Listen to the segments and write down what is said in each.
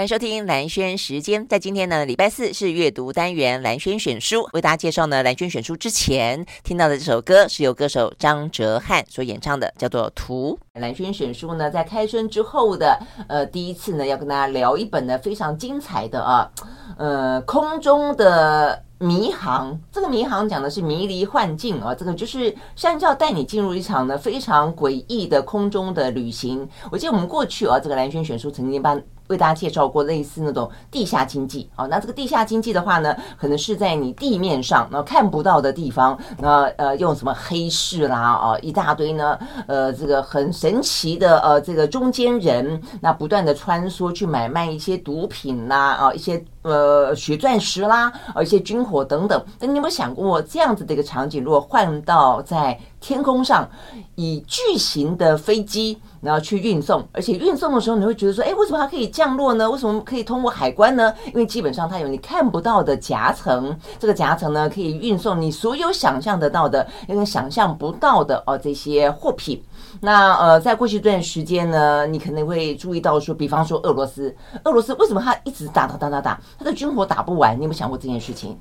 欢迎收听蓝轩时间，在今天呢，礼拜四是阅读单元蓝轩选书，为大家介绍呢蓝轩选书之前听到的这首歌是由歌手张哲瀚所演唱的，叫做《图》。蓝轩选书呢，在开春之后的呃第一次呢，要跟大家聊一本呢非常精彩的啊，呃空中的迷航。这个迷航讲的是迷离幻境啊，这个就是山教带你进入一场呢非常诡异的空中的旅行。我记得我们过去啊，这个蓝轩选书曾经帮。为大家介绍过类似那种地下经济啊，那这个地下经济的话呢，可能是在你地面上那看不到的地方，那呃用什么黑市啦啊一大堆呢，呃这个很神奇的呃这个中间人，那不断的穿梭去买卖一些毒品啦啊一些呃血钻石啦而一些军火等等。那你有没有想过这样子的一个场景，如果换到在天空上，以巨型的飞机？然后去运送，而且运送的时候你会觉得说，哎，为什么它可以降落呢？为什么可以通过海关呢？因为基本上它有你看不到的夹层，这个夹层呢可以运送你所有想象得到的、有点想象不到的哦这些货品。那呃，在过去一段时间呢，你可能会注意到说，比方说俄罗斯，俄罗斯为什么他一直打打打打打，他的军火打不完？你有没有想过这件事情？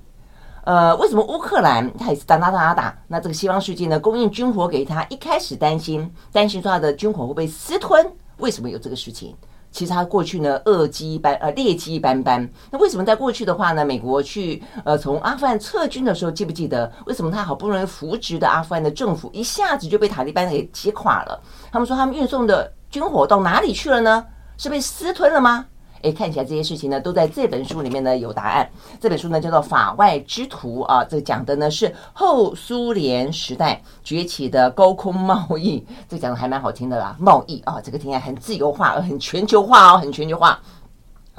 呃，为什么乌克兰他也是打打打打打？那这个西方世界呢，供应军火给他，一开始担心担心说他的军火会被私吞？为什么有这个事情？其实他过去呢，恶迹斑呃劣迹斑斑。那为什么在过去的话呢，美国去呃从阿富汗撤军的时候，记不记得为什么他好不容易扶植的阿富汗的政府一下子就被塔利班给击垮了？他们说他们运送的军火到哪里去了呢？是被私吞了吗？哎，看起来这些事情呢，都在这本书里面呢有答案。这本书呢叫做《法外之徒》啊，这讲的呢是后苏联时代崛起的高空贸易，这讲的还蛮好听的啦，贸易啊，这个听起来很自由化，很全球化哦，很全球化。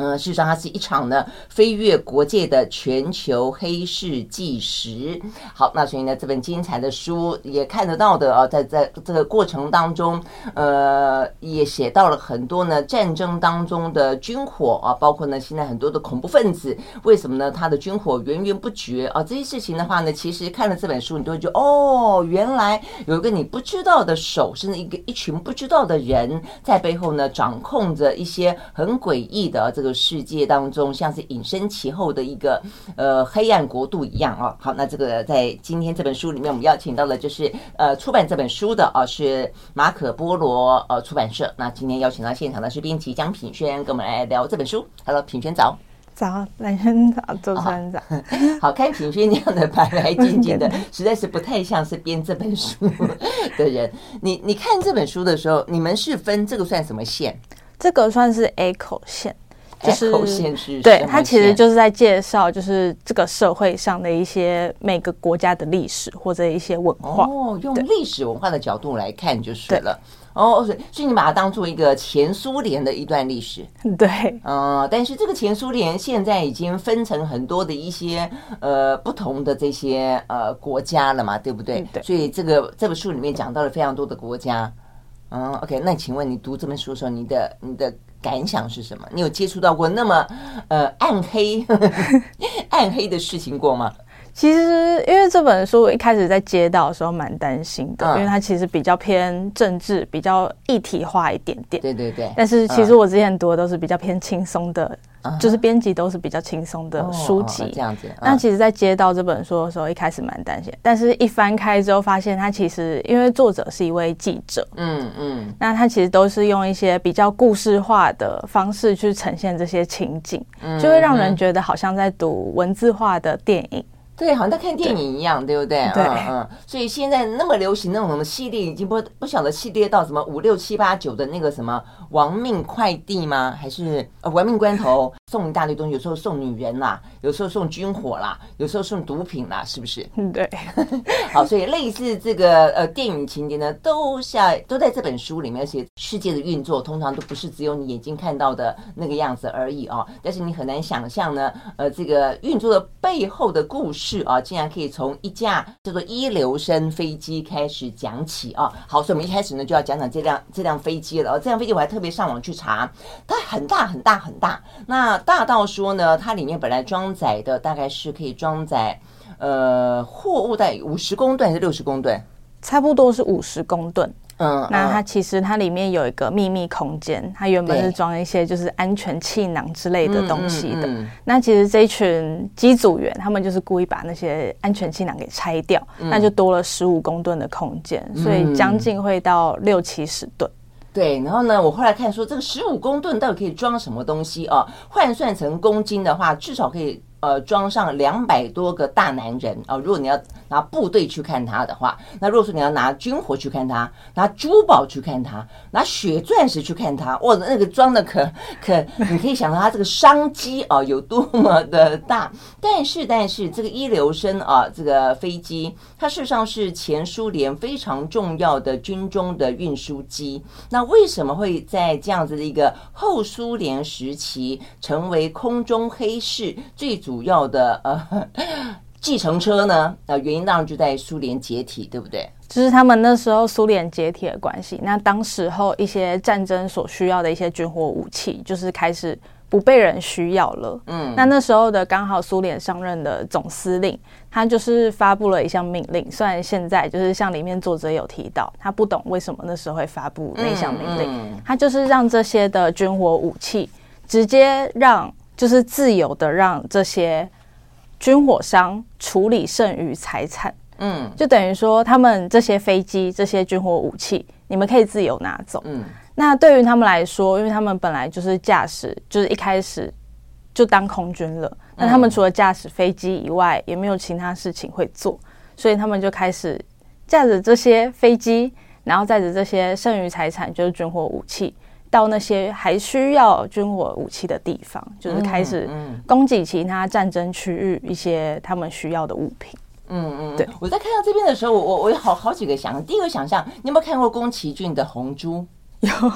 嗯，事实上，它是一场呢飞越国界的全球黑市纪实。好，那所以呢，这本精彩的书也看得到的啊，在在这个过程当中，呃，也写到了很多呢战争当中的军火啊，包括呢现在很多的恐怖分子，为什么呢？他的军火源源不绝啊，这些事情的话呢，其实看了这本书，你都会觉得哦，原来有一个你不知道的手，甚至一个一群不知道的人在背后呢掌控着一些很诡异的这个。世界当中像是隐身其后的一个呃黑暗国度一样啊。好，那这个在今天这本书里面，我们邀请到的就是呃出版这本书的啊，是马可波罗呃出版社。那今天邀请到现场的是编辑江品轩，跟我们来聊这本书。Hello，品轩早。早，兰萱早，周三早。哦、好，看品轩那样的白白净净的，实在是不太像是编这本书的人。你你看这本书的时候，你们是分这个算什么线？这个算是 A 口线。就是是对，他其实就是在介绍，就是这个社会上的一些每个国家的历史或者一些文化。哦，用历史文化的角度来看就是了。哦，所以所以你把它当做一个前苏联的一段历史。对，嗯，但是这个前苏联现在已经分成很多的一些呃不同的这些呃国家了嘛，对不对？对。所以这个这本书里面讲到了非常多的国家。嗯，OK，那请问你读这本书的时候，你的你的。感想是什么？你有接触到过那么呃暗黑 暗黑的事情过吗？其实，因为这本书我一开始在接到的时候蛮担心的，嗯、因为它其实比较偏政治，比较一体化一点点。对对对。但是其实我之前读的都是比较偏轻松的。就是编辑都是比较轻松的书籍，这样子。那其实，在接到这本书的时候，一开始蛮担心，但是一翻开之后，发现它其实因为作者是一位记者，嗯嗯，那他其实都是用一些比较故事化的方式去呈现这些情景，就会让人觉得好像在读文字化的电影。对，好像在看电影一样，对，对不对？对，嗯嗯。所以现在那么流行那种系列，已经不不晓得系列到什么五六七八九的那个什么亡命快递吗？还是呃亡命关头 送一大堆东西？有时候送女人啦，有时候送军火啦，有时候送毒品啦，是不是？嗯，对。好，所以类似这个呃电影情节呢，都像都在这本书里面。而且世界的运作通常都不是只有你眼睛看到的那个样子而已哦。但是你很难想象呢，呃，这个运作的背后的故事。是啊，竟然可以从一架叫做一流升飞机开始讲起啊！好，所以我们一开始呢就要讲讲这辆这辆飞机了。这辆飞机我还特别上网去查，它很大很大很大。那大到说呢，它里面本来装载的大概是可以装载呃货物在五十公吨还是六十公吨？差不多是五十公吨。嗯，那它其实它里面有一个秘密空间，它原本是装一些就是安全气囊之类的东西的。嗯嗯嗯、那其实这一群机组员，他们就是故意把那些安全气囊给拆掉，嗯、那就多了十五公吨的空间，所以将近会到六七十吨。对，然后呢，我后来看说这个十五公吨到底可以装什么东西啊？换算成公斤的话，至少可以。呃，装上两百多个大男人啊！如果你要拿部队去看他的话，那如果说你要拿军火去看他，拿珠宝去看他，拿血钻石去看他，哇，那个装的可可，你可以想到他这个商机啊有多么的大。但是，但是这个一流生啊，这个飞机，它事实上是前苏联非常重要的军中的运输机。那为什么会在这样子的一个后苏联时期成为空中黑市最？主要的呃 计程车呢，呃原因当然就在苏联解体，对不对？就是他们那时候苏联解体的关系。那当时候一些战争所需要的一些军火武器，就是开始不被人需要了。嗯，那那时候的刚好苏联上任的总司令，他就是发布了一项命令。虽然现在就是像里面作者有提到，他不懂为什么那时候会发布那项命令，嗯嗯、他就是让这些的军火武器直接让。就是自由的让这些军火商处理剩余财产，嗯，就等于说他们这些飞机、这些军火武器，你们可以自由拿走，嗯。那对于他们来说，因为他们本来就是驾驶，就是一开始就当空军了，那他们除了驾驶飞机以外，也没有其他事情会做，所以他们就开始驾着这些飞机，然后载着这些剩余财产，就是军火武器。到那些还需要军火武器的地方，就是开始供给其他战争区域一些他们需要的物品。嗯嗯，对。我在看到这边的时候，我我我有好好几个想象。第一个想象，你有没有看过宫崎骏的《红猪》？有，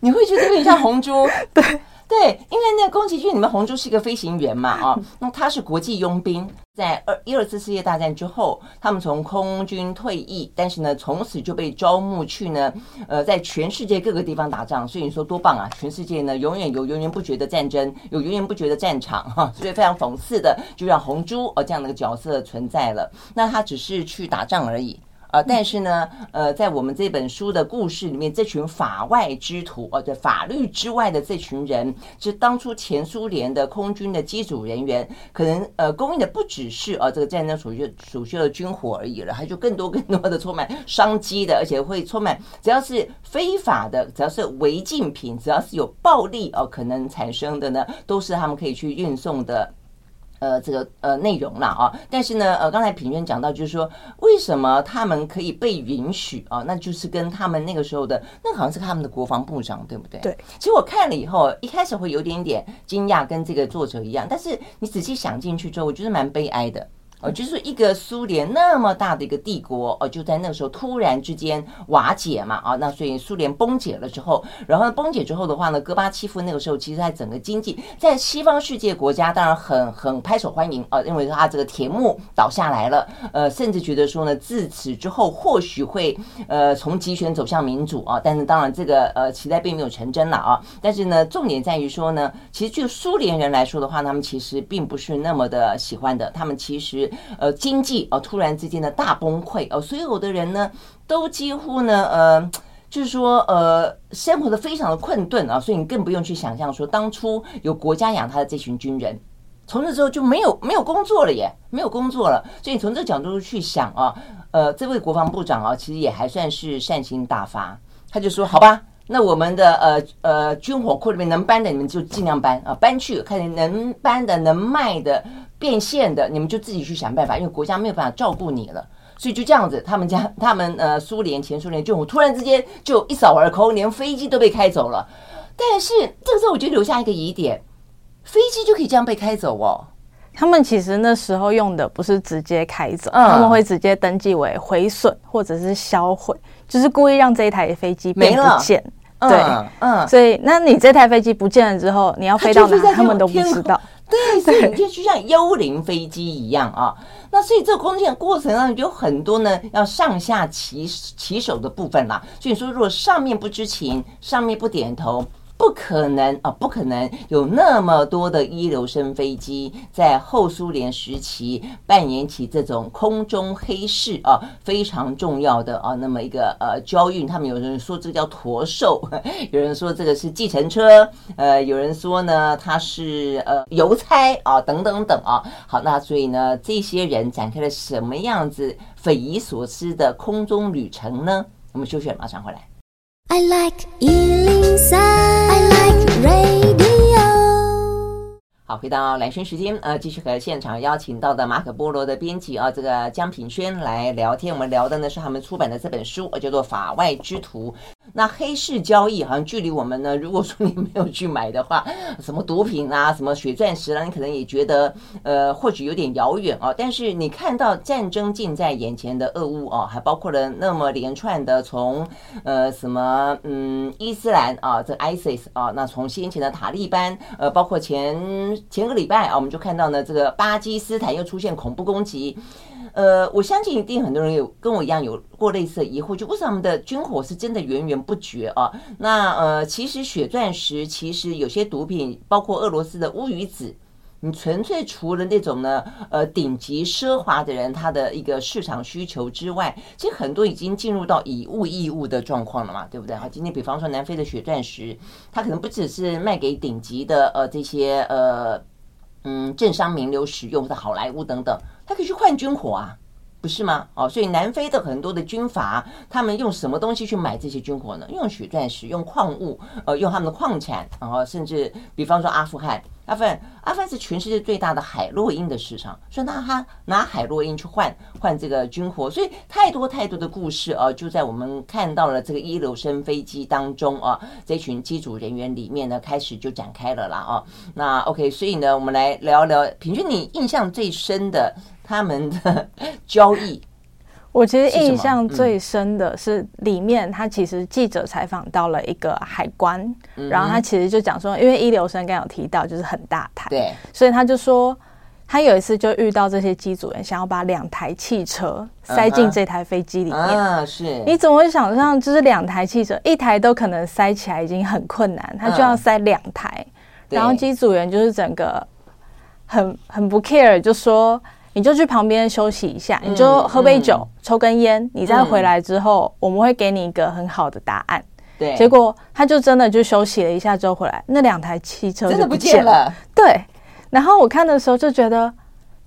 你会觉得有点像红猪？对。对，因为那宫崎骏里面红猪是一个飞行员嘛，啊，那他是国际佣兵，在二一二次世界大战之后，他们从空军退役，但是呢，从此就被招募去呢，呃，在全世界各个地方打仗，所以你说多棒啊！全世界呢，永远有源源不绝的战争，有源源不绝的战场，哈，所以非常讽刺的，就让红猪哦这样的一个角色存在了。那他只是去打仗而已。呃，但是呢，呃，在我们这本书的故事里面，这群法外之徒，呃，在法律之外的这群人，是当初前苏联的空军的机组人员，可能呃，供应的不只是呃这个战争所需所需的军火而已了，还就更多更多的充满商机的，而且会充满只要是非法的，只要是违禁品，只要是有暴力哦、呃、可能产生的呢，都是他们可以去运送的。呃，这个呃内容啦啊，但是呢，呃，刚才评论讲到，就是说为什么他们可以被允许啊？那就是跟他们那个时候的，那好像是他们的国防部长，对不对？对。其实我看了以后，一开始会有点点惊讶，跟这个作者一样，但是你仔细想进去之后，我觉得蛮悲哀的。呃，就是一个苏联那么大的一个帝国，呃，就在那个时候突然之间瓦解嘛，啊，那所以苏联崩解了之后，然后崩解之后的话呢，戈巴契夫那个时候其实在整个经济在西方世界国家当然很很拍手欢迎啊，认为他这个铁幕倒下来了，呃，甚至觉得说呢，自此之后或许会呃从集权走向民主啊，但是当然这个呃期待并没有成真了啊，但是呢，重点在于说呢，其实就苏联人来说的话，他们其实并不是那么的喜欢的，他们其实。呃，经济哦、呃，突然之间的大崩溃哦、呃，所有的人呢，都几乎呢，呃，就是说，呃，生活的非常的困顿啊，所以你更不用去想象说，当初有国家养他的这群军人，从此之后就没有没有工作了耶，没有工作了。所以你从这个角度去想啊，呃，这位国防部长啊，其实也还算是善心大发，他就说，好吧，那我们的呃呃军火库里面能搬的，你们就尽量搬啊，搬去看你能搬的、能卖的。变现的，你们就自己去想办法，因为国家没有办法照顾你了，所以就这样子，他们家 他们呃苏联前苏联就突然之间就一扫而空，连飞机都被开走了。但是这个时候我就留下一个疑点，飞机就可以这样被开走哦？他们其实那时候用的不是直接开走，嗯、他们会直接登记为毁损或者是销毁，就是故意让这一台飞机没不见。对，嗯，嗯，所以那你这台飞机不见了之后，你要飞到哪，他们都不知道。对，所以你就就像幽灵飞机一样啊。那所以这个空间过程当中有很多呢，要上下其其手的部分啦。所以说，如果上面不知情，上面不点头，不可能啊，不可能有那么多的一流生飞机在后苏联时期扮演起这种空中黑市啊，非常重要的啊，那么一个呃交运，他们有人说这个叫驼兽，有人说这个是计程车，呃，有人说呢它是呃邮差啊，等等等啊。好，那所以呢，这些人展开了什么样子匪夷所思的空中旅程呢？我们休息，马上回来。I like 103, I like radio。好，回到来生时间，呃，继续和现场邀请到的马可波罗的编辑啊，这个江品轩来聊天。我们聊的呢是他们出版的这本书，叫做《法外之徒》。那黑市交易好像距离我们呢，如果说你没有去买的话，什么毒品啊，什么血钻石啊，你可能也觉得呃，或许有点遥远哦。但是你看到战争近在眼前的恶物哦，还包括了那么连串的从呃什么嗯伊斯兰啊，这 ISIS 啊，那从先前的塔利班呃，包括前前个礼拜啊，我们就看到呢，这个巴基斯坦又出现恐怖攻击。呃，我相信一定很多人有跟我一样有过类似的疑惑，就为什么我们的军火是真的源源不绝啊？那呃，其实血钻石，其实有些毒品，包括俄罗斯的乌鱼子，你纯粹除了那种呢，呃，顶级奢华的人他的一个市场需求之外，其实很多已经进入到以物易物的状况了嘛，对不对？好，今天比方说南非的血钻石，它可能不只是卖给顶级的呃这些呃嗯政商名流使用的好莱坞等等。他可以去换军火啊，是吗？哦，所以南非的很多的军阀，他们用什么东西去买这些军火呢？用血钻石，用矿物，呃，用他们的矿产，然后甚至比方说阿富汗。阿富汗，阿富汗是全世界最大的海洛因的市场，所以那他拿海洛因去换换这个军火，所以太多太多的故事啊，就在我们看到了这个一流生飞机当中啊，这群机组人员里面呢，开始就展开了啦啊。那 OK，所以呢，我们来聊聊，平均你印象最深的他们的交易。我其实印象最深的是里面，他其实记者采访到了一个海关，嗯、然后他其实就讲说，因为一流生刚刚有提到就是很大台，对，所以他就说他有一次就遇到这些机组人想要把两台汽车塞进这台飞机里面，啊，是，你怎么会想象就是两台汽车，一台都可能塞起来已经很困难，他就要塞两台，然后机组员就是整个很很不 care，就说。你就去旁边休息一下，你就喝杯酒，嗯、抽根烟，你再回来之后，嗯、我们会给你一个很好的答案。对，结果他就真的就休息了一下之后回来，那两台汽车真的不见了。对，然后我看的时候就觉得，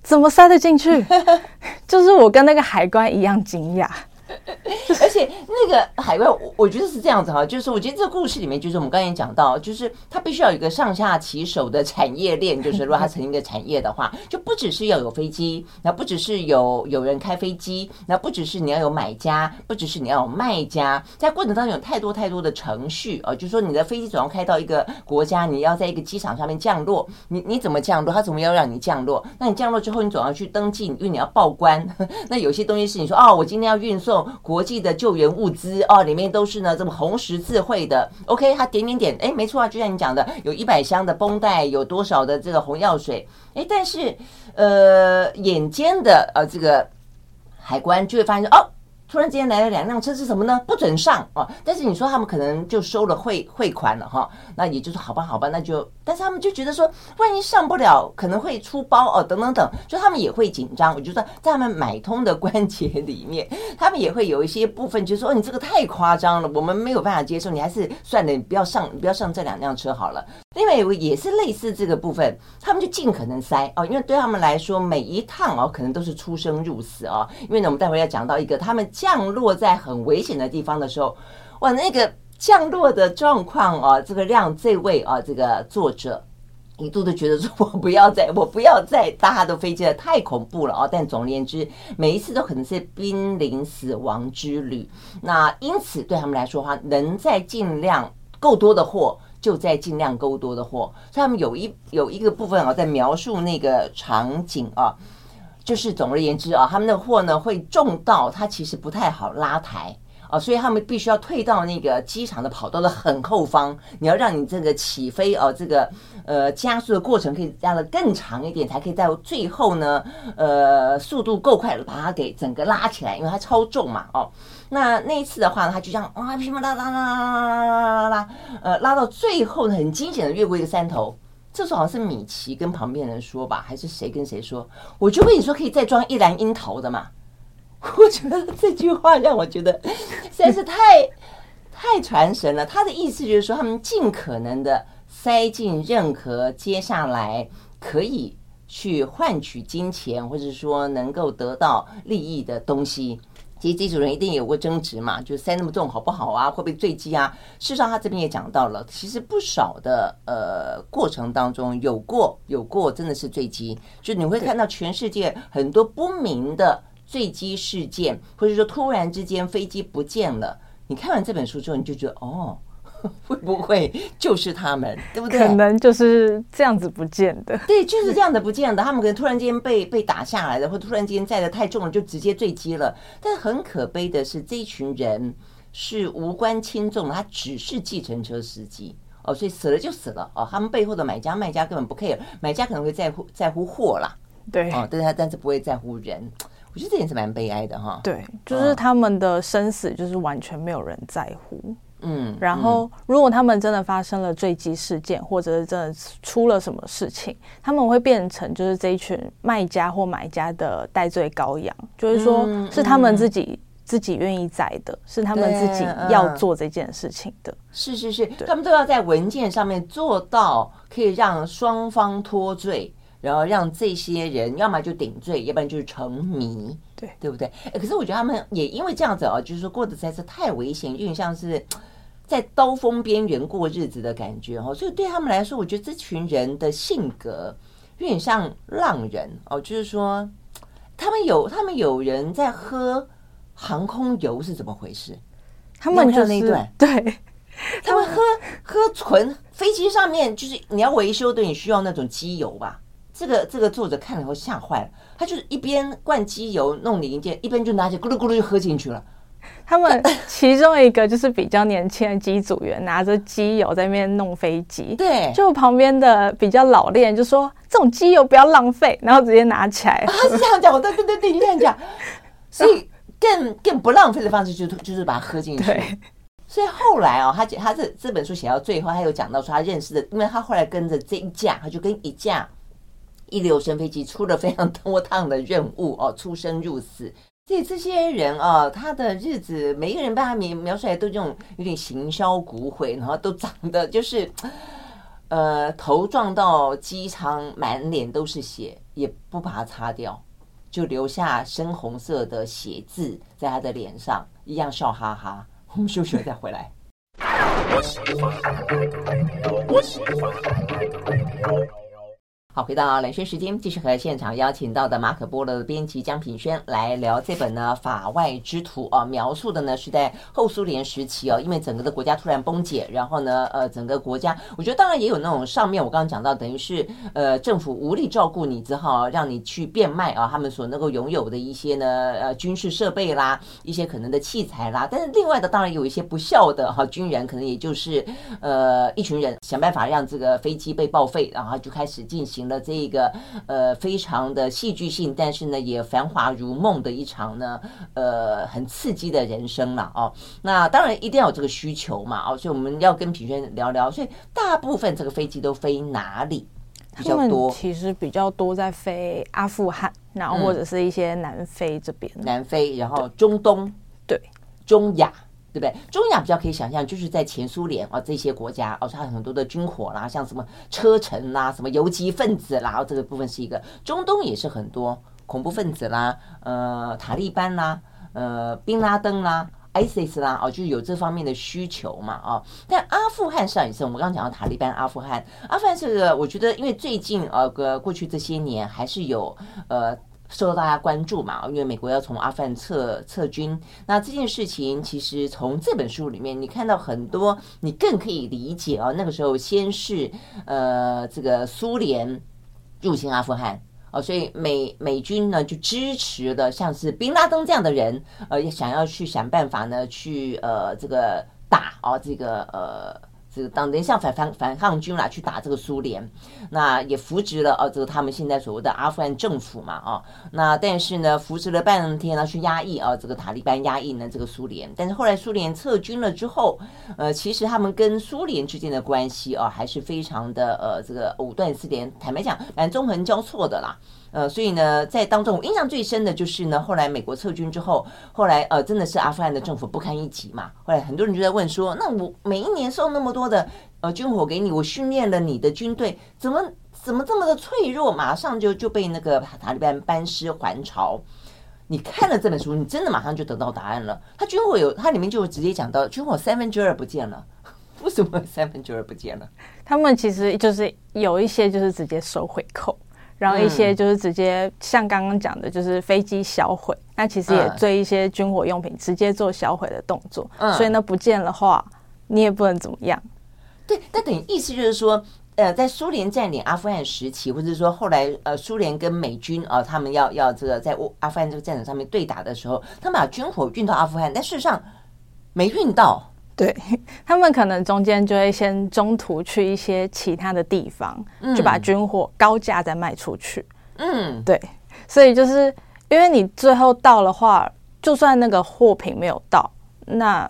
怎么塞得进去？就是我跟那个海关一样惊讶。而且那个海外，我我觉得是这样子哈，就是我觉得这个故事里面，就是我们刚才讲到，就是它必须要有一个上下其手的产业链，就是如果它成一个产业的话，就不只是要有飞机，那不只是有有人开飞机，那不只是你要有买家，不只是你要有卖家，在过程当中有太多太多的程序啊，就是说你的飞机总要开到一个国家，你要在一个机场上面降落，你你怎么降落？它怎么要让你降落？那你降落之后，你总要去登记，因为你要报关。那有些东西是你说哦，我今天要运送。国际的救援物资哦，里面都是呢这么红十字会的。OK，他点点点，哎，没错啊，就像你讲的，有一百箱的绷带，有多少的这个红药水，哎，但是呃，眼尖的呃这个海关就会发现哦。突然之间来了两辆车是什么呢？不准上哦！但是你说他们可能就收了汇汇款了哈，那也就是好吧，好吧，那就，但是他们就觉得说，万一上不了，可能会出包哦，等等等，就他们也会紧张。我就说，在他们买通的关节里面，他们也会有一些部分，就说，哦，你这个太夸张了，我们没有办法接受，你还是算了，你不要上，你不要上这两辆车好了。另外有个也是类似这个部分，他们就尽可能塞哦，因为对他们来说，每一趟哦，可能都是出生入死哦。因为呢，我们待会要讲到一个他们。降落在很危险的地方的时候，哇，那个降落的状况哦，这个让这位啊，这个作者一度都觉得说，我不要再，我不要再搭他的飞机了，太恐怖了哦！但总而言之，每一次都可能是濒临死亡之旅。那因此对他们来说的话，能在尽量够多的货，就在尽量勾多的货。所以他们有一有一个部分啊，在描述那个场景啊。就是总而言之啊，他们的货呢会重到它其实不太好拉抬啊，所以他们必须要退到那个机场的跑道的很后方。你要让你这个起飞哦，这个呃加速的过程可以加得更长一点，才可以在最后呢，呃，速度够快把它给整个拉起来，因为它超重嘛，哦。那那一次的话他就这样哇噼啪啦啦啦啦啦啦啦呃拉到最后呢很惊险的越过一个山头这时候好像是米奇跟旁边人说吧还是谁跟谁说我就跟你说可以再装一篮樱桃的嘛我觉得这句话让我觉得实在是太太传神了他的意思就是说他们尽可能的塞进任何接下来可以去换取金钱或者说能够得到利益的东西其实机组人一定有过争执嘛，就塞那么重好不好啊？会不会坠机啊？事实上，他这边也讲到了，其实不少的呃过程当中有过有过真的是坠机，就你会看到全世界很多不明的坠机事件，或者说突然之间飞机不见了。你看完这本书之后，你就觉得哦。会不会就是他们，对不对？可能就是这样子不见的。对，就是这样的不见的。他们可能突然间被被打下来了，或突然间载的太重了，就直接坠机了。但很可悲的是，这一群人是无关轻重的，他只是计程车司机哦，所以死了就死了哦。他们背后的买家卖家根本不 care，买家可能会在乎在乎货啦，对哦，但是他但是不会在乎人。我觉得这点是蛮悲哀的哈。对，就是他们的生死就是完全没有人在乎。嗯，然后如果他们真的发生了坠机事件，或者是真的出了什么事情，他们会变成就是这一群卖家或买家的代罪羔羊，就是说是他们自己自己愿意宰的，是他们自己要做这件事情的。是是是，他们都要在文件上面做到可以让双方脱罪，然后让这些人要么就顶罪，要不然就是成迷，对对不对？可是我觉得他们也因为这样子啊，就是说过得实在是太危险，有点像是。在刀锋边缘过日子的感觉哦，所以对他们来说，我觉得这群人的性格有点像浪人哦，就是说他们有他们有人在喝航空油是怎么回事？他们就那一段对，他们喝喝纯飞机上面就是你要维修的，你需要那种机油吧？这个这个作者看了以后吓坏了，他就是一边灌机油弄零件，一边就拿起咕噜咕噜就喝进去了。他们其中一个就是比较年轻的机组员，拿着机油在那边弄飞机。对，就旁边的比较老练就说：“这种机油不要浪费。”然后直接拿起来。他是这样讲，我对对对对，你这样讲。所以更更不浪费的方式就是就是把它喝进去。所以后来哦，他他这这本书写到最后，他有讲到说他认识的，因为他后来跟着这一架，他就跟一架一流升飞机出了非常多趟的任务哦，出生入死。所以这些人啊，他的日子，每一个人被他描描述来都这种有点形销骨毁，然后都长得就是，呃，头撞到机舱，满脸都是血，也不把它擦掉，就留下深红色的血渍在他的脸上，一样笑哈哈。我们休息了再回来。好，回到蓝轩时间，继续和现场邀请到的马可波罗的编辑江品轩来聊这本呢《法外之徒》啊，描述的呢是在后苏联时期哦，因为整个的国家突然崩解，然后呢，呃，整个国家，我觉得当然也有那种上面我刚刚讲到，等于是呃政府无力照顾你，只好让你去变卖啊，他们所能够拥有的一些呢呃军事设备啦，一些可能的器材啦，但是另外的当然有一些不孝的哈军人，可能也就是呃一群人想办法让这个飞机被报废，然后就开始进行。了这个呃非常的戏剧性，但是呢也繁华如梦的一场呢呃很刺激的人生了哦。那当然一定要有这个需求嘛哦，所以我们要跟品轩聊聊。所以大部分这个飞机都飞哪里比较多？其实比较多在飞阿富汗，然后或者是一些南非这边，嗯、南非，然后中东，对，中亚。对不对？中亚比较可以想象，就是在前苏联啊这些国家，哦，它很多的军火啦，像什么车臣啦，什么游击分子啦，然后这个部分是一个。中东也是很多恐怖分子啦，呃，塔利班啦，呃，宾拉登啦，ISIS 啦，哦，就有这方面的需求嘛，哦。但阿富汗上一次我们刚刚讲到塔利班，阿富汗，阿富汗这个我觉得，因为最近呃，个过去这些年还是有呃。受到大家关注嘛，因为美国要从阿富汗撤撤军，那这件事情其实从这本书里面你看到很多，你更可以理解啊。那个时候先是呃这个苏联入侵阿富汗，哦，所以美美军呢就支持的像是宾拉登这样的人，呃，想要去想办法呢去呃这个打哦这个呃。这个当等于像反反反抗军啦，去打这个苏联，那也扶植了哦，这个他们现在所谓的阿富汗政府嘛，哦，那但是呢，扶持了半天呢，去压抑啊，这个塔利班压抑呢这个苏联，但是后来苏联撤军了之后，呃，其实他们跟苏联之间的关系啊，还是非常的呃，这个藕断丝连，坦白讲，蛮纵横交错的啦。呃，所以呢，在当中我印象最深的就是呢，后来美国撤军之后，后来呃，真的是阿富汗的政府不堪一击嘛。后来很多人就在问说，那我每一年送那么多的呃军火给你，我训练了你的军队，怎么怎么这么的脆弱，马上就就被那个塔利班班师还朝？你看了这本书，你真的马上就得到答案了。他军火有，它里面就直接讲到军火三分之二不见了，为什么三分之二不见了？他们其实就是有一些就是直接收回扣。然后一些就是直接像刚刚讲的，就是飞机销毁，那其实也对一些军火用品直接做销毁的动作。所以呢，不见的话，你也不能怎么样。对，那等于意思就是说，呃，在苏联占领阿富汗时期，或者说后来呃，苏联跟美军啊，他们要要这个在阿富汗这个战场上面对打的时候，他们把军火运到阿富汗，但事实上没运到。对，他们可能中间就会先中途去一些其他的地方，嗯、就把军火高价再卖出去。嗯，对，所以就是因为你最后到的话，就算那个货品没有到，那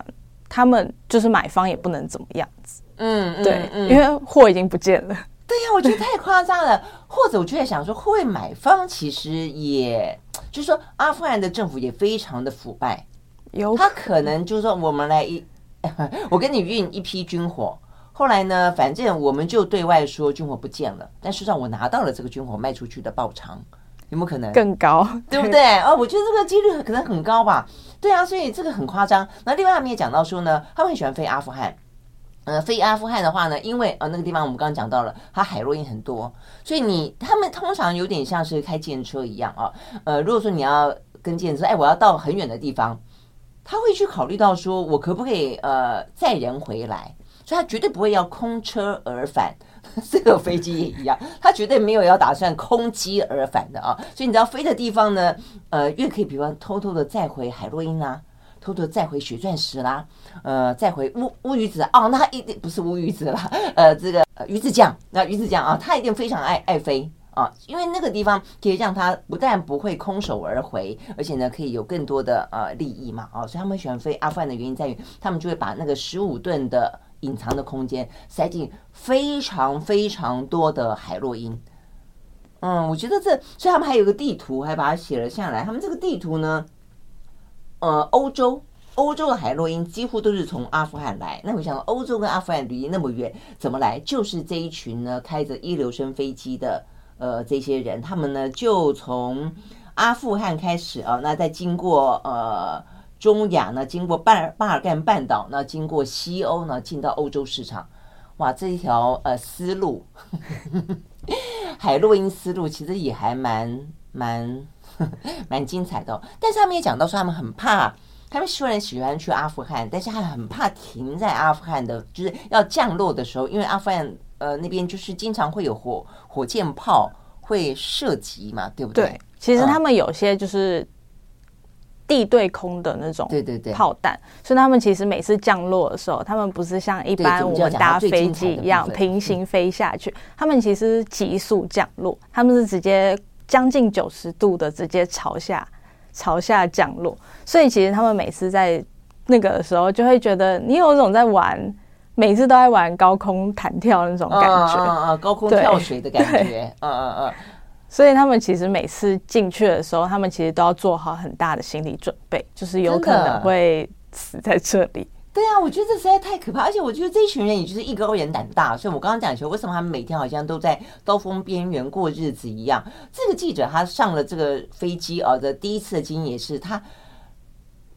他们就是买方也不能怎么样子。嗯，对，嗯、因为货已经不见了。对呀、啊，我觉得太夸张了。或者我就在想说，会不会买方其实也就是说，阿富汗的政府也非常的腐败，有他可能就是说，我们来一。我跟你运一批军火，后来呢，反正我们就对外说军火不见了，但实际上我拿到了这个军火卖出去的报偿，有没有可能更高？对不对？哦，我觉得这个几率可能很高吧。对啊，所以这个很夸张。那另外他们也讲到说呢，他们很喜欢飞阿富汗。呃，飞阿富汗的话呢，因为呃那个地方我们刚刚讲到了，它海洛因很多，所以你他们通常有点像是开电车一样啊。呃，如果说你要跟电车，哎，我要到很远的地方。他会去考虑到说，我可不可以呃载人回来？所以他绝对不会要空车而返。这个飞机也一样，他绝对没有要打算空机而返的啊。所以你知道飞的地方呢，呃，越可以比方偷偷的载回海洛因啦，偷偷载回血钻石啦，呃，载回乌乌鱼子哦，那一定不是乌鱼子啦，呃，这个呃鱼子酱，那鱼子酱啊，他一定非常爱爱飞。啊，因为那个地方可以让他不但不会空手而回，而且呢可以有更多的呃利益嘛，啊，所以他们喜欢飞阿富汗的原因在于，他们就会把那个十五吨的隐藏的空间塞进非常非常多的海洛因。嗯，我觉得这，所以他们还有个地图，还把它写了下来。他们这个地图呢，呃，欧洲欧洲的海洛因几乎都是从阿富汗来。那我想，欧洲跟阿富汗离那么远，怎么来？就是这一群呢开着伊留申飞机的。呃，这些人他们呢，就从阿富汗开始啊，那再经过呃中亚呢，经过巴尔巴尔干半岛，那经过西欧呢，进到欧洲市场。哇，这一条呃思路，海洛因思路其实也还蛮蛮 蛮精彩的。但是他们也讲到说，他们很怕，他们虽然喜欢去阿富汗，但是他很怕停在阿富汗的，就是要降落的时候，因为阿富汗。呃，那边就是经常会有火火箭炮会射击嘛，对不对？对，其实他们有些就是地对空的那种，对对对，炮弹。所以他们其实每次降落的时候，他们不是像一般我们搭飞机一样平行飞下去，他们其实急速降落，他们是直接将近九十度的直接朝下朝下降落。所以其实他们每次在那个时候就会觉得你有一种在玩。每次都在玩高空弹跳那种感觉，啊啊啊，高空跳水的感觉，嗯嗯嗯。所以他们其实每次进去的时候，他们其实都要做好很大的心理准备，就是有可能会死在这里。对啊，我觉得这实在太可怕，而且我觉得这一群人也就是艺高人胆大。所以我刚刚讲说，为什么他们每天好像都在刀锋边缘过日子一样？这个记者他上了这个飞机啊的第一次的经验也是他。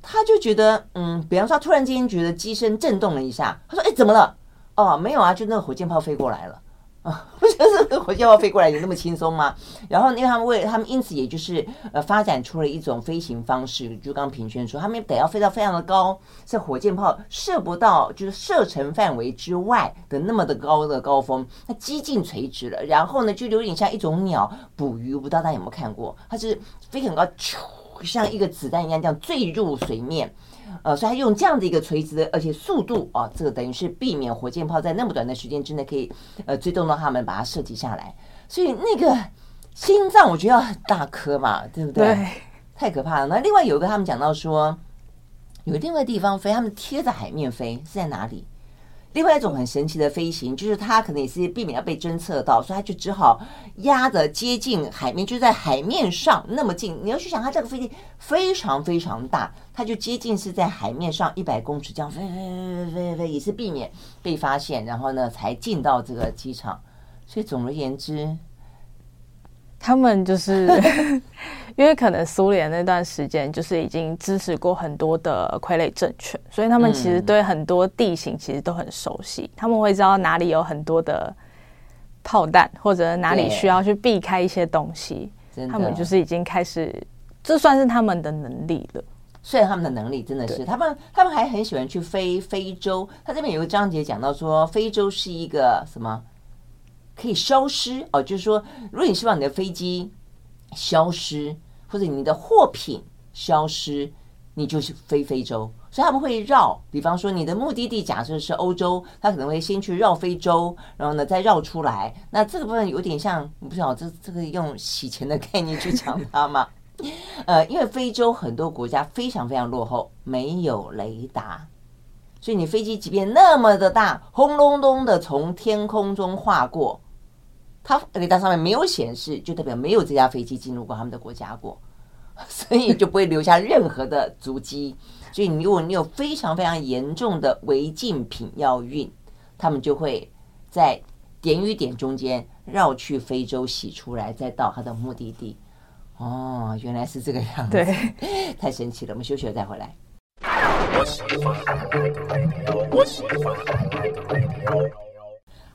他就觉得，嗯，比方说，突然间觉得机身震动了一下，他说：“哎，怎么了？哦，没有啊，就那个火箭炮飞过来了。”啊，不就是火箭炮飞过来有那么轻松吗？然后因为他们为他们因此也就是呃发展出了一种飞行方式，就刚平轩说，他们得要飞到非常的高，在火箭炮射不到就是射程范围之外的那么的高的高峰，它机径垂直了，然后呢就有点像一种鸟捕鱼，不知道大家有没有看过？它是飞很高，像一个子弹一样这样坠入水面。呃，所以他用这样的一个垂直的，而且速度啊，这个等于是避免火箭炮在那么短的时间之内可以呃追踪到他们，把它设计下来。所以那个心脏我觉得要很大颗嘛，对不对？对，太可怕了。那另外有一个他们讲到说，有另外地方飞，他们贴着海面飞是在哪里？另外一种很神奇的飞行，就是它可能也是避免要被侦测到，所以它就只好压着接近海面，就在海面上那么近。你要去想，它这个飞机非常非常大，它就接近是在海面上一百公尺这样飞飞飞飞飞，也是避免被发现，然后呢才进到这个机场。所以总而言之。他们就是 因为可能苏联那段时间就是已经支持过很多的傀儡政权，所以他们其实对很多地形其实都很熟悉。他们会知道哪里有很多的炮弹，或者哪里需要去避开一些东西。他们就是已经开始，这算是他们的能力了。虽然他们的能力真的是，他们他们还很喜欢去飞非洲。他这边有个章节讲到说，非洲是一个什么？可以消失哦，就是说，如果你希望你的飞机消失，或者你的货品消失，你就是飞非洲。所以他们会绕，比方说你的目的地假设是欧洲，他可能会先去绕非洲，然后呢再绕出来。那这个部分有点像，我不知道这这个用洗钱的概念去讲它吗？呃，因为非洲很多国家非常非常落后，没有雷达，所以你飞机即便那么的大，轰隆隆的从天空中划过。它雷达上面没有显示，就代表没有这架飞机进入过他们的国家过，所以就不会留下任何的足迹。所以你，如果你有非常非常严重的违禁品要运，他们就会在点与点中间绕去非洲洗出来，再到他的目的地。哦，原来是这个样子，对，太神奇了。我们休息了再回来。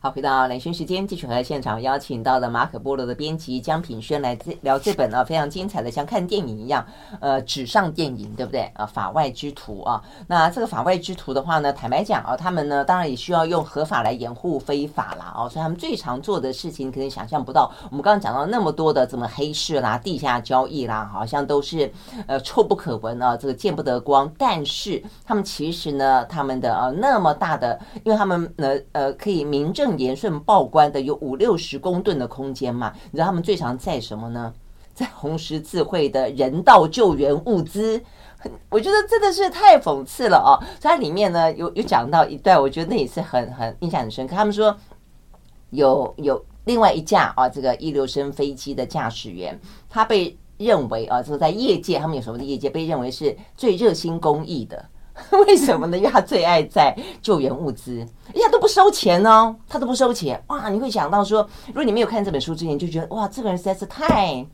好，回到兰萱时间，继续和现场邀请到的马可波罗的编辑江品轩来聊这本呢非常精彩的，像看电影一样，呃，纸上电影，对不对？啊，法外之徒啊，那这个法外之徒的话呢，坦白讲啊，他们呢当然也需要用合法来掩护非法啦，哦，所以他们最常做的事情，可能想象不到。我们刚刚讲到那么多的怎么黑市啦、地下交易啦，好像都是呃臭不可闻啊，这个见不得光。但是他们其实呢，他们的呃那么大的，因为他们呢呃可以名正。言顺报关的有五六十公吨的空间嘛？你知道他们最常载什么呢？在红十字会的人道救援物资，我觉得真的是太讽刺了哦。在里面呢有有讲到一段，我觉得那也是很很印象很深刻。他们说有有另外一架啊，这个一流升飞机的驾驶员，他被认为啊，就是在业界，他们有什么的业界被认为是最热心公益的。为什么呢？因为他最爱在救援物资，人家都不收钱哦，他都不收钱。哇，你会想到说，如果你没有看这本书之前，就觉得哇，这个人实在是太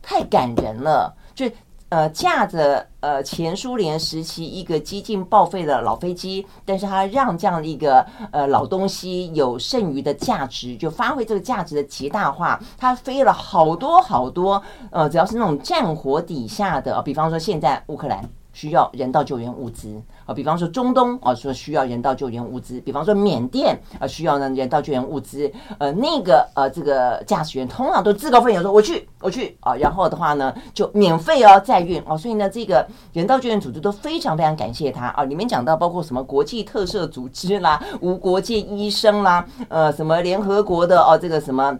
太感人了。就呃，驾着呃前苏联时期一个接近报废的老飞机，但是他让这样的一个呃老东西有剩余的价值，就发挥这个价值的极大化。他飞了好多好多呃，只要是那种战火底下的，比方说现在乌克兰。需要人道救援物资啊，比方说中东啊，说需要人道救援物资；比方说缅甸啊，需要呢人道救援物资。呃，那个呃，这个驾驶员通常都自告奋勇说我去，我去啊，然后的话呢就免费哦载运哦，所以呢这个人道救援组织都非常非常感谢他啊。里面讲到包括什么国际特色组织啦、无国界医生啦、呃什么联合国的哦这个什么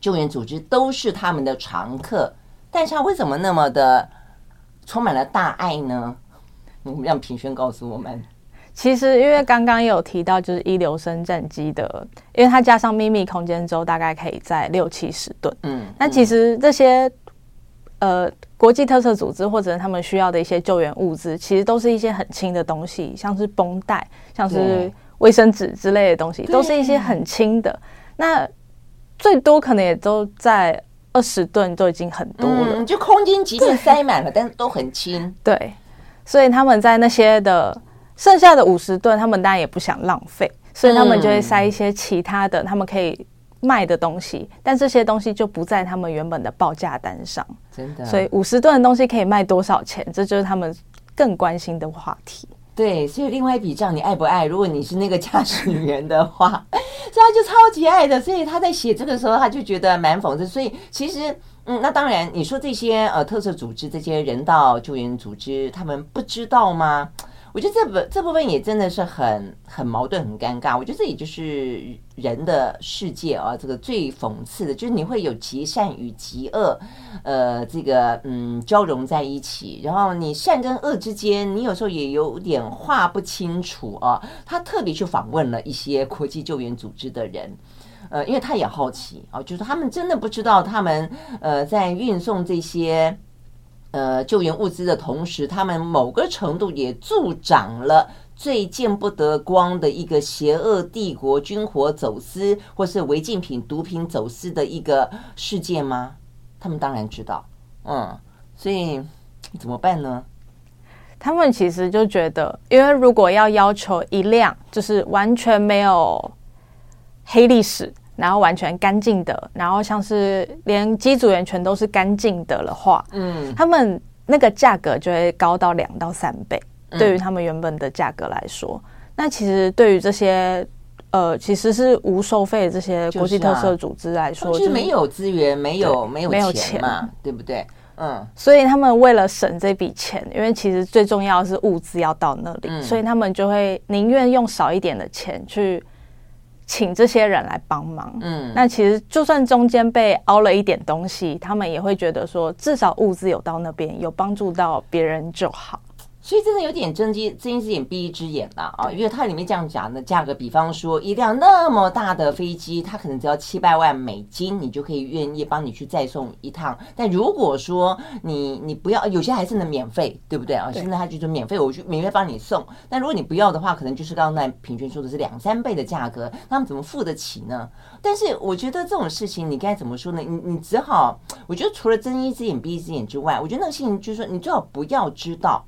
救援组织都是他们的常客，但是他为什么那么的？充满了大爱呢，我们让品轩告诉我们。其实，因为刚刚也有提到，就是一流生战机的，因为它加上秘密空间之后，大概可以在六七十吨。嗯，那其实这些呃国际特色组织或者他们需要的一些救援物资，其实都是一些很轻的东西，像是绷带、像是卫生纸之类的东西，都是一些很轻的。那最多可能也都在。二十吨都已经很多了，嗯、就空间即便塞满了，但是都很轻。对，所以他们在那些的剩下的五十吨，他们当然也不想浪费，所以他们就会塞一些其他的，他们可以卖的东西，但这些东西就不在他们原本的报价单上。真的，所以五十吨的东西可以卖多少钱？这就是他们更关心的话题。对，所以另外一笔账你爱不爱？如果你是那个驾驶员的话，所以他就超级爱的。所以他在写这个时候，他就觉得蛮讽刺。所以其实，嗯，那当然，你说这些呃特色组织、这些人道救援组织，他们不知道吗？我觉得这部这部分也真的是很很矛盾、很尴尬。我觉得这也就是人的世界啊，这个最讽刺的就是你会有极善与极恶，呃，这个嗯交融在一起。然后你善跟恶之间，你有时候也有点划不清楚啊。他特别去访问了一些国际救援组织的人，呃，因为他也好奇啊，就是他们真的不知道他们呃在运送这些。呃，救援物资的同时，他们某个程度也助长了最见不得光的一个邪恶帝国军火走私，或是违禁品、毒品走私的一个事件吗？他们当然知道，嗯，所以怎么办呢？他们其实就觉得，因为如果要要求一辆就是完全没有黑历史。然后完全干净的，然后像是连机组员全都是干净的的话，嗯，他们那个价格就会高到两到三倍，嗯，对于他们原本的价格来说，那其实对于这些呃其实是无收费的这些国际特色组织来说，就是没有资源，没有没有没有钱嘛，对不对？嗯，所以他们为了省这笔钱，因为其实最重要的是物资要到那里，嗯，所以他们就会宁愿用少一点的钱去。请这些人来帮忙，嗯，那其实就算中间被凹了一点东西，他们也会觉得说，至少物资有到那边，有帮助到别人就好。所以真的有点睁一睁一只眼闭一只眼了啊！因为它里面这样讲的价格，比方说一辆那么大的飞机，它可能只要七百万美金，你就可以愿意帮你去再送一趟。但如果说你你不要，有些还是能免费，对不对啊？现在他就是免费，我去免费帮你送。但如果你不要的话，可能就是刚才平均说的是两三倍的价格，他们怎么付得起呢？但是我觉得这种事情你该怎么说呢？你你只好，我觉得除了睁一只眼闭一只眼之外，我觉得那个事情就是说，你最好不要知道。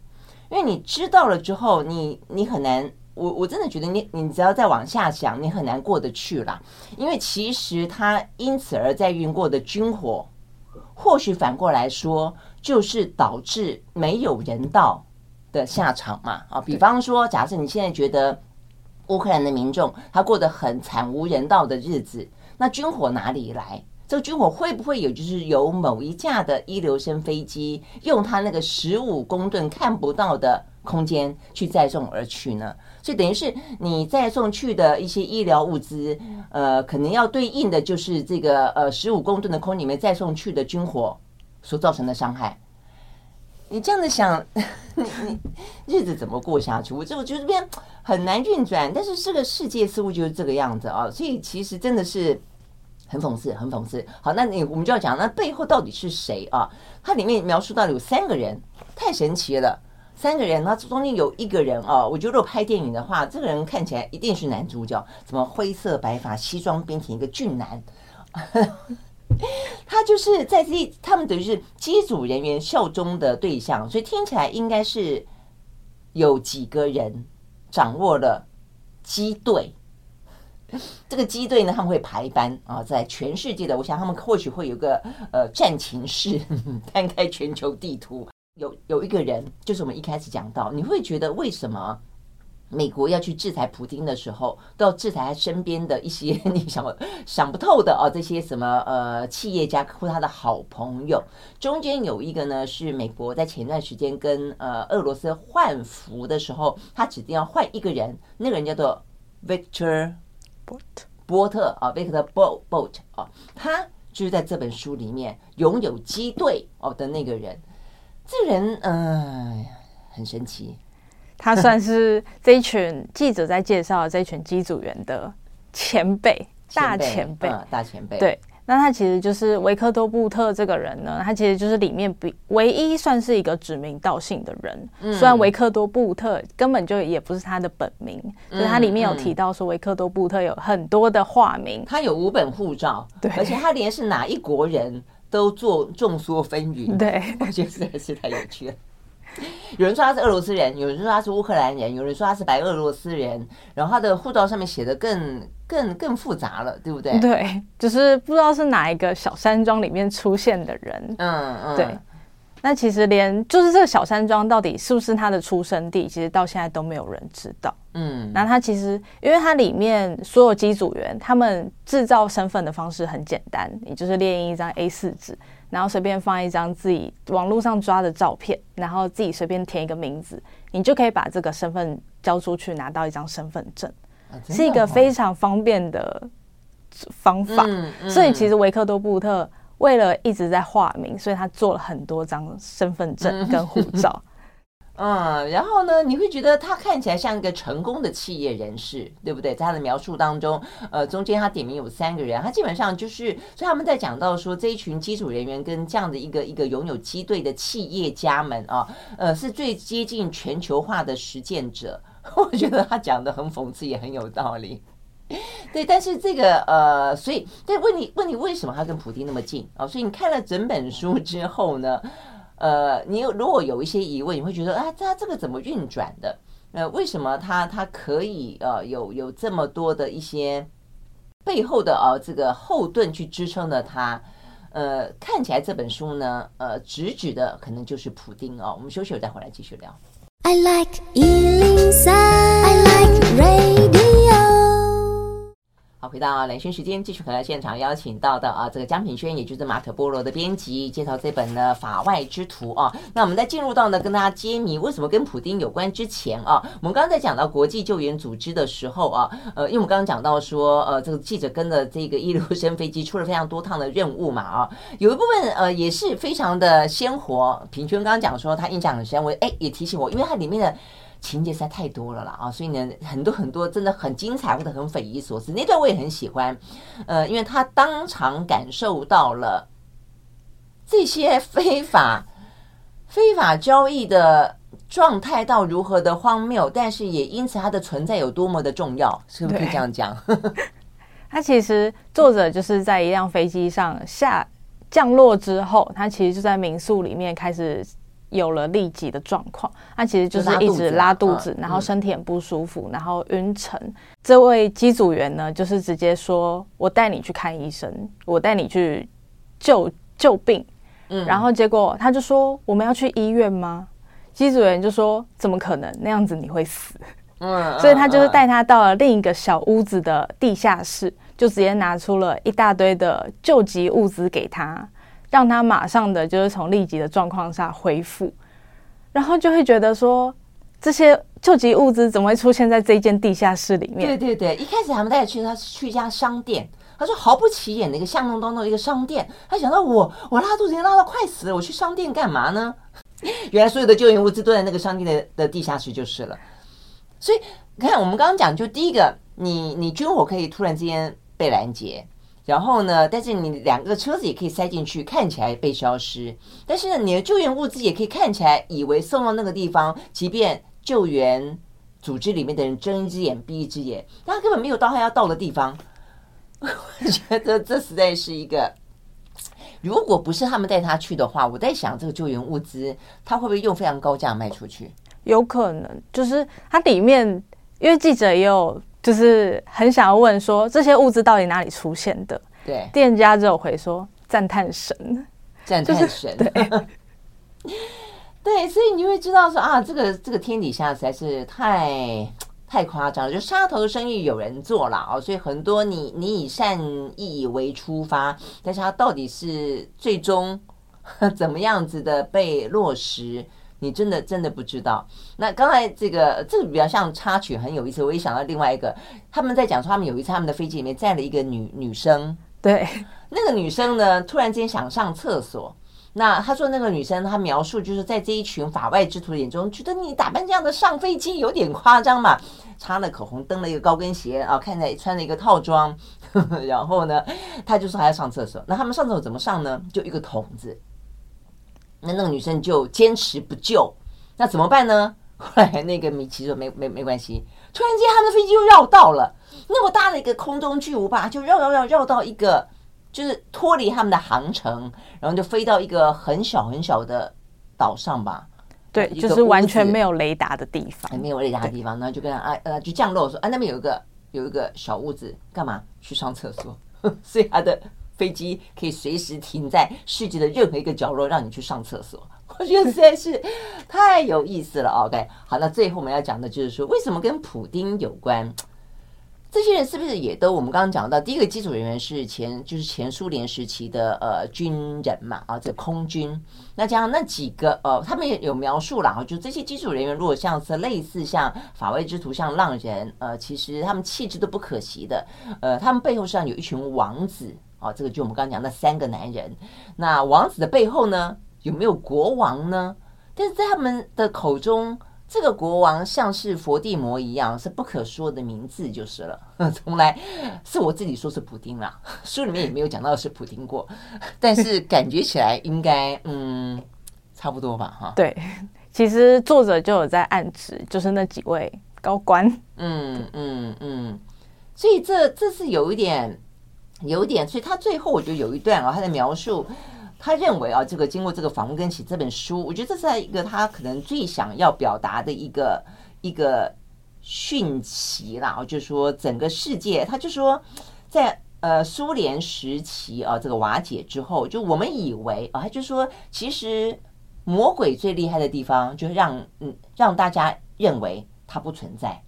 因为你知道了之后，你你很难，我我真的觉得你你只要再往下想，你很难过得去了。因为其实他因此而在运过的军火，或许反过来说，就是导致没有人道的下场嘛。啊，比方说，假设你现在觉得乌克兰的民众他过得很惨无人道的日子，那军火哪里来？这军火会不会有？就是由某一架的一流生飞机，用它那个十五公吨看不到的空间去载送而去呢？所以等于是你载送去的一些医疗物资，呃，可能要对应的就是这个呃十五公吨的空里面载送去的军火所造成的伤害。你这样子想，你 你日子怎么过下去？我这我觉得这边很难运转。但是这个世界似乎就是这个样子啊，所以其实真的是。很讽刺，很讽刺。好，那你我们就要讲，那背后到底是谁啊？它里面描述到有三个人，太神奇了。三个人，那中间有一个人啊，我觉得如果拍电影的话，这个人看起来一定是男主角。什么灰色白发、西装笔挺，一个俊男。他就是在这，他们等于是机组人员效忠的对象，所以听起来应该是有几个人掌握了机队。这个机队呢，他们会排班啊，在全世界的，我想他们或许会有个呃战情室，摊开全球地图。有有一个人，就是我们一开始讲到，你会觉得为什么美国要去制裁普京的时候，都要制裁他身边的一些 你想想不透的哦，这些什么呃企业家或他的好朋友。中间有一个呢，是美国在前段时间跟呃俄罗斯换服的时候，他指定要换一个人，那个人叫做 Victor。波特波特啊，维克特波波特啊，他就是在这本书里面拥有机队哦的那个人。这人嗯、呃，很神奇，他算是这一群记者在介绍这一群机组员的前辈，大前辈，大前辈，对。那他其实就是维克多·布特这个人呢，他其实就是里面比唯一算是一个指名道姓的人。嗯、虽然维克多·布特根本就也不是他的本名，嗯、就是他里面有提到说维克多·布特有很多的化名，他有五本护照，对，而且他连是哪一国人都做众说纷纭。对，我觉得实在是太有趣了。有人说他是俄罗斯人，有人说他是乌克兰人，有人说他是白俄罗斯人，然后他的护照上面写的更更更复杂了，对不对？对，就是不知道是哪一个小山庄里面出现的人。嗯嗯，对。那其实连就是这个小山庄到底是不是他的出生地，其实到现在都没有人知道。嗯，那他其实因为他里面所有机组员他们制造身份的方式很简单，也就是列印一张 A 四纸，然后随便放一张自己网络上抓的照片，然后自己随便填一个名字，你就可以把这个身份交出去，拿到一张身份证，啊，是一个非常方便的方法。嗯嗯，所以其实维克多布特。为了一直在化名，所以他做了很多张身份证跟护照。嗯，嗯然后呢，你会觉得他看起来像一个成功的企业人士，对不对？在他的描述当中，呃，中间他点名有三个人，他基本上就是，所以他们在讲到说这一群基础人员跟这样的一个一个拥有机队的企业家们啊，呃，是最接近全球化的实践者。我觉得他讲的很讽刺，也很有道理。对，但是这个呃，所以，对，问你问你为什么他跟普丁那么近啊？所以你看了整本书之后呢，呃，你如果有一些疑问，你会觉得啊，他这个怎么运转的？呃，为什么他他可以呃有有这么多的一些背后的啊这个后盾去支撑的他？呃，看起来这本书呢，呃，直指的可能就是普丁哦。我们休息会再回来继续聊。I like 103, 回到兰萱时间，继续回来现场邀请到的啊，这个江品轩，也就是马可波罗的编辑，介绍这本呢《法外之徒》啊。那我们在进入到呢，跟大家揭秘为什么跟普丁有关之前啊，我们刚刚在讲到国际救援组织的时候啊，呃，因为我们刚刚讲到说，呃，这个记者跟着这个一留申飞机出了非常多趟的任务嘛啊，有一部分呃也是非常的鲜活。品轩刚刚讲说他印象很深，我哎也提醒我，因为它里面的。情节实在太多了啦啊，所以呢，很多很多真的很精彩或者很匪夷所思，那段我也很喜欢，呃，因为他当场感受到了这些非法非法交易的状态到如何的荒谬，但是也因此它的存在有多么的重要，是不是可以这样讲？他其实作者就是在一辆飞机上下降落之后，他其实就在民宿里面开始。有了痢疾的状况，他其实就是一直拉肚子，然后身体很不舒服，然后晕沉。这位机组员呢，就是直接说：“我带你去看医生，我带你去救救病。”嗯，然后结果他就说：“我们要去医院吗？”机组员就说：“怎么可能？那样子你会死。”嗯，所以他就是带他到了另一个小屋子的地下室，就直接拿出了一大堆的救急物资给他。让他马上的就是从痢疾的状况下恢复，然后就会觉得说，这些救急物资怎么会出现在这一间地下室里面？对对对，一开始他们带他去，他是去一家商店，他说毫不起眼的一个巷弄当中一个商店，他想到我我拉肚子已经拉到快死了，我去商店干嘛呢？原来所有的救援物资都在那个商店的的地下室就是了。所以你看，我们刚刚讲，就第一个，你你军火可以突然之间被拦截。然后呢，但是你两个车子也可以塞进去，看起来被消失。但是呢，你的救援物资也可以看起来以为送到那个地方，即便救援组织里面的人睁一只眼闭一只眼，但他根本没有到他要到的地方。我觉得这实在是一个，如果不是他们带他去的话，我在想这个救援物资他会不会用非常高价卖出去？有可能，就是它里面，因为记者也有。就是很想要问说，这些物资到底哪里出现的？对，店家只有回说赞叹神，赞叹神。对，对，所以你会知道说啊，这个这个天底下实在是太太夸张了。就杀头的生意有人做了哦，所以很多你你以善意为出发，但是它到底是最终 怎么样子的被落实？你真的真的不知道。那刚才这个这个比较像插曲，很有意思。我一想到另外一个，他们在讲说，他们有一次他们的飞机里面载了一个女女生，对，那个女生呢，突然间想上厕所。那他说那个女生，她描述就是在这一群法外之徒的眼中，觉得你打扮这样的上飞机有点夸张嘛，擦了口红，蹬了一个高跟鞋啊，看起来穿了一个套装，然后呢，他就说还要上厕所。那他们上厕所怎么上呢？就一个桶子。那那个女生就坚持不救，那怎么办呢？后来那个米奇说没没没关系。突然间，他们的飞机又绕道了，那么大的一个空中巨无霸就绕绕绕绕到一个，就是脱离他们的航程，然后就飞到一个很小很小的岛上吧。对，就是完全没有雷达的地方，没有雷达的地方，然后就跟他啊呃就降落说啊那边有一个有一个小屋子，干嘛去上厕所？所以他的飞机可以随时停在世界的任何一个角落，让你去上厕所。我觉得实在是太有意思了。OK，好，那最后我们要讲的就是说，为什么跟普丁有关？这些人是不是也都我们刚刚讲到，第一个机组人员是前就是前苏联时期的呃军人嘛啊，这空军。那加上那几个呃，他们也有描述了啊，就这些机组人员如果像是类似像法外之徒、像浪人，呃，其实他们气质都不可惜的。呃，他们背后上有一群王子啊，这个就我们刚刚讲那三个男人。那王子的背后呢，有没有国王呢？但是在他们的口中。这个国王像是佛地魔一样，是不可说的名字就是了。从来是我自己说是普丁啦，书里面也没有讲到是普丁过，但是感觉起来应该嗯差不多吧哈。对，其实作者就有在暗指，就是那几位高官。嗯嗯嗯，所以这这是有一点有点，所以他最后我觉得有一段啊，他的描述。他认为啊，这个经过这个访问跟写这本书，我觉得这是一个他可能最想要表达的一个一个讯息啦。就说，整个世界，他就说，在呃苏联时期啊，这个瓦解之后，就我们以为啊，他就说，其实魔鬼最厉害的地方，就是让嗯让大家认为它不存在。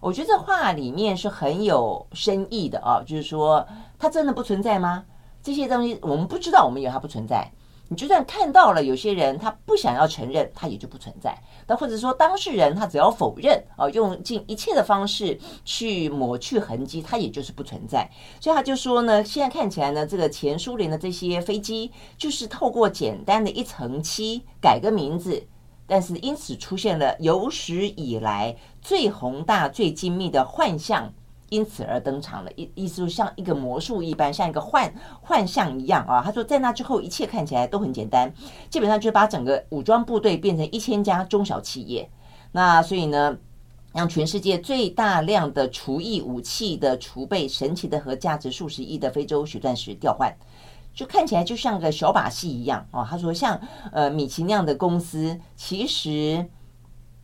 我觉得这话里面是很有深意的啊，就是说，它真的不存在吗？这些东西我们不知道，我们以为它不存在。你就算看到了，有些人他不想要承认，他也就不存在。那或者说当事人他只要否认啊，用尽一切的方式去抹去痕迹，他也就是不存在。所以他就说呢，现在看起来呢，这个前苏联的这些飞机就是透过简单的一层漆改个名字，但是因此出现了有史以来最宏大、最精密的幻象。因此而登场了，意意思就像一个魔术一般，像一个幻幻象一样啊。他说，在那之后，一切看起来都很简单，基本上就把整个武装部队变成一千家中小企业。那所以呢，让全世界最大量的除役武器的储备，神奇的和价值数十亿的非洲血钻石调换，就看起来就像个小把戏一样啊。他说，像呃米奇那样的公司，其实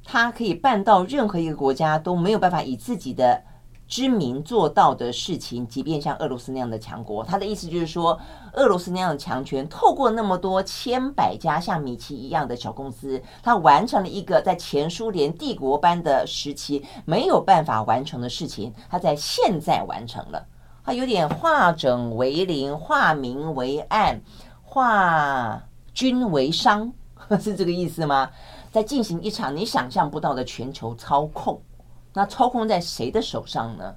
他可以办到任何一个国家都没有办法以自己的。知名做到的事情，即便像俄罗斯那样的强国，他的意思就是说，俄罗斯那样的强权，透过那么多千百家像米奇一样的小公司，他完成了一个在前苏联帝国般的时期没有办法完成的事情，他在现在完成了。他有点化整为零，化明为暗，化军为商，是这个意思吗？在进行一场你想象不到的全球操控。那操控在谁的手上呢？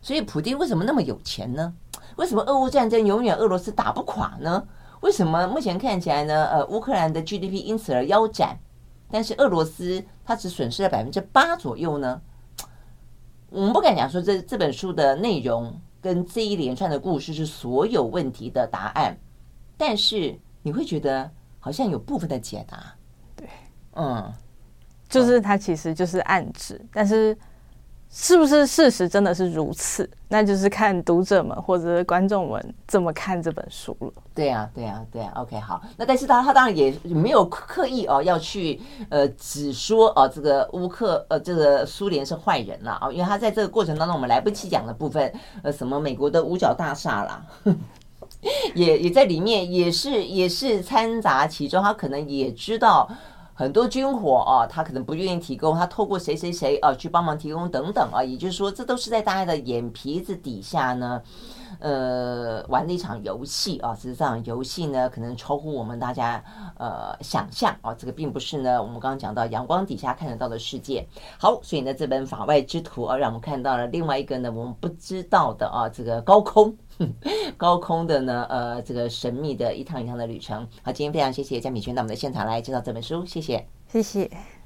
所以普丁为什么那么有钱呢？为什么俄乌战争永远俄罗斯打不垮呢？为什么目前看起来呢？呃，乌克兰的 GDP 因此而腰斩，但是俄罗斯它只损失了百分之八左右呢？我们不敢讲说这这本书的内容跟这一连串的故事是所有问题的答案，但是你会觉得好像有部分的解答。对，嗯。就是它其实就是暗指，但是是不是事实真的是如此？那就是看读者们或者观众们怎么看这本书了。对呀，对呀，对呀。OK，好。那但是他他当然也没有刻意哦要去呃只说哦这个乌克呃这个苏联是坏人了啊，因为他在这个过程当中我们来不及讲的部分呃什么美国的五角大厦啦，也也在里面也是也是掺杂其中，他可能也知道。很多军火啊，他可能不愿意提供，他透过谁谁谁啊去帮忙提供等等啊，也就是说，这都是在大家的眼皮子底下呢，呃，玩的一场游戏啊。实际上，游戏呢可能超乎我们大家呃想象啊，这个并不是呢我们刚刚讲到阳光底下看得到的世界。好，所以呢，这本法外之徒啊，让我们看到了另外一个呢我们不知道的啊，这个高空。高空的呢，呃，这个神秘的一趟一趟的旅程。好，今天非常谢谢江敏娟到我们的现场来介绍这本书，谢谢，谢谢。